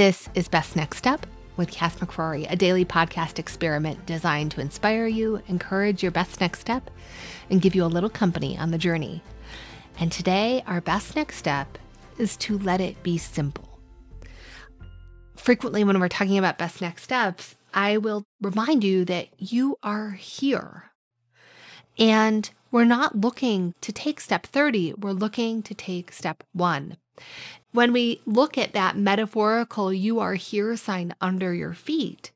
This is Best Next Step with Cass McCrory, a daily podcast experiment designed to inspire you, encourage your best next step, and give you a little company on the journey. And today, our best next step is to let it be simple. Frequently, when we're talking about best next steps, I will remind you that you are here. And we're not looking to take step 30, we're looking to take step one. When we look at that metaphorical you are here sign under your feet,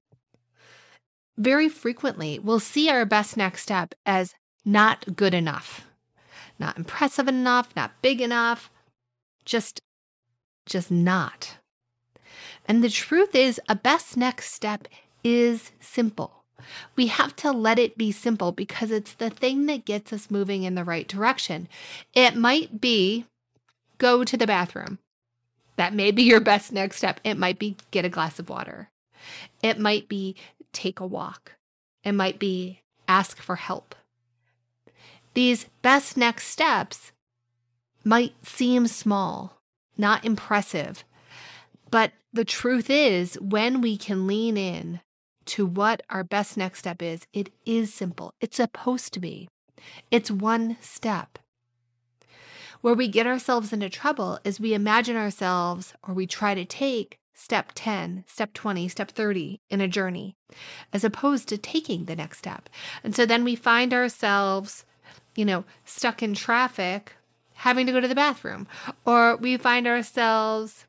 very frequently we'll see our best next step as not good enough, not impressive enough, not big enough, just just not. And the truth is a best next step is simple. We have to let it be simple because it's the thing that gets us moving in the right direction. It might be go to the bathroom. That may be your best next step. It might be get a glass of water. It might be take a walk. It might be ask for help. These best next steps might seem small, not impressive, but the truth is, when we can lean in to what our best next step is, it is simple. It's supposed to be. It's one step. Where we get ourselves into trouble is we imagine ourselves or we try to take step 10, step 20, step 30 in a journey, as opposed to taking the next step. And so then we find ourselves, you know, stuck in traffic, having to go to the bathroom, or we find ourselves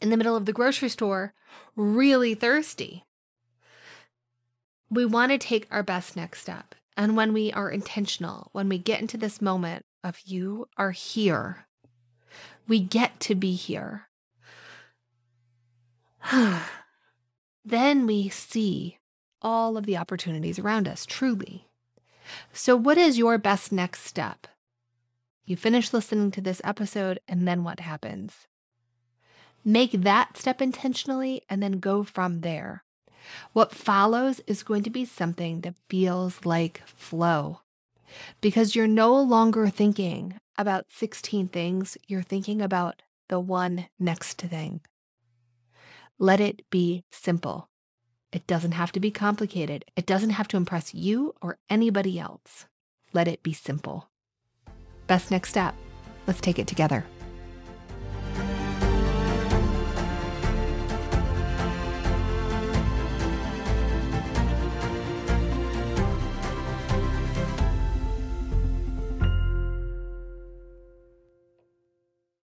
in the middle of the grocery store, really thirsty. We want to take our best next step. And when we are intentional, when we get into this moment of you are here. We get to be here. then we see all of the opportunities around us, truly. So, what is your best next step? You finish listening to this episode, and then what happens? Make that step intentionally and then go from there. What follows is going to be something that feels like flow because you're no longer thinking about 16 things, you're thinking about the one next thing. Let it be simple. It doesn't have to be complicated. It doesn't have to impress you or anybody else. Let it be simple. Best next step. Let's take it together.